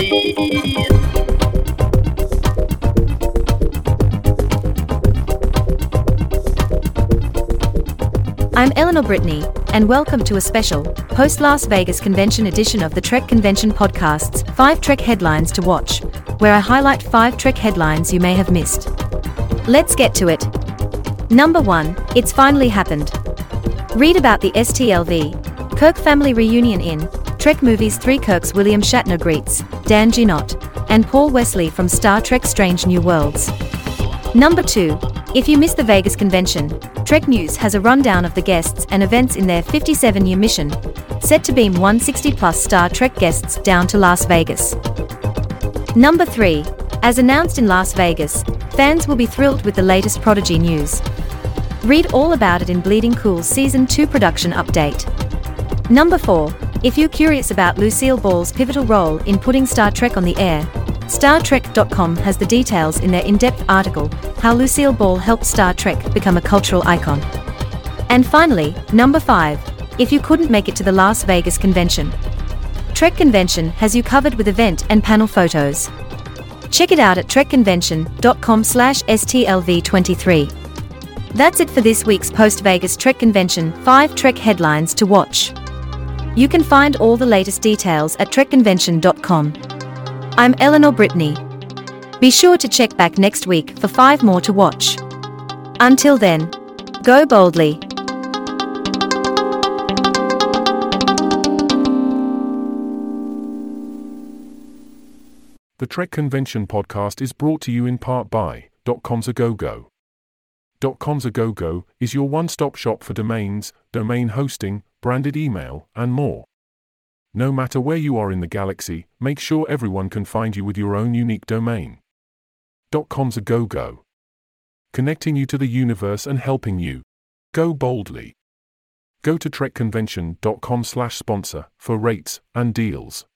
I'm Eleanor Brittany, and welcome to a special, post Las Vegas Convention edition of the Trek Convention Podcast's 5 Trek Headlines to Watch, where I highlight 5 Trek headlines you may have missed. Let's get to it. Number 1 It's finally happened. Read about the STLV Kirk family reunion in Trek Movies 3 Kirk's William Shatner greets Dan Jeannotte and Paul Wesley from Star Trek Strange New Worlds. Number 2 If you missed the Vegas convention, Trek News has a rundown of the guests and events in their 57 year mission, set to beam 160 plus Star Trek guests down to Las Vegas. Number 3. As announced in Las Vegas, fans will be thrilled with the latest Prodigy news. Read all about it in Bleeding Cool's Season 2 production update. Number 4. If you're curious about Lucille Ball's pivotal role in putting Star Trek on the air, StarTrek.com has the details in their in depth article How Lucille Ball Helped Star Trek Become a Cultural Icon. And finally, number 5. If you couldn't make it to the Las Vegas convention, Trek Convention has you covered with event and panel photos. Check it out at trekconvention.com slash STLV23. That's it for this week's Post Vegas Trek Convention 5 Trek headlines to watch. You can find all the latest details at trekconvention.com. I'm Eleanor Brittany. Be sure to check back next week for five more to watch. Until then, go boldly. The Trek Convention podcast is brought to you in part by .com's a go-go. .com's a go-go is your one-stop shop for domains, domain hosting, branded email, and more. No matter where you are in the galaxy, make sure everyone can find you with your own unique domain. .com's a go-go. Connecting you to the universe and helping you. Go boldly. Go to trekconvention.com slash sponsor for rates and deals.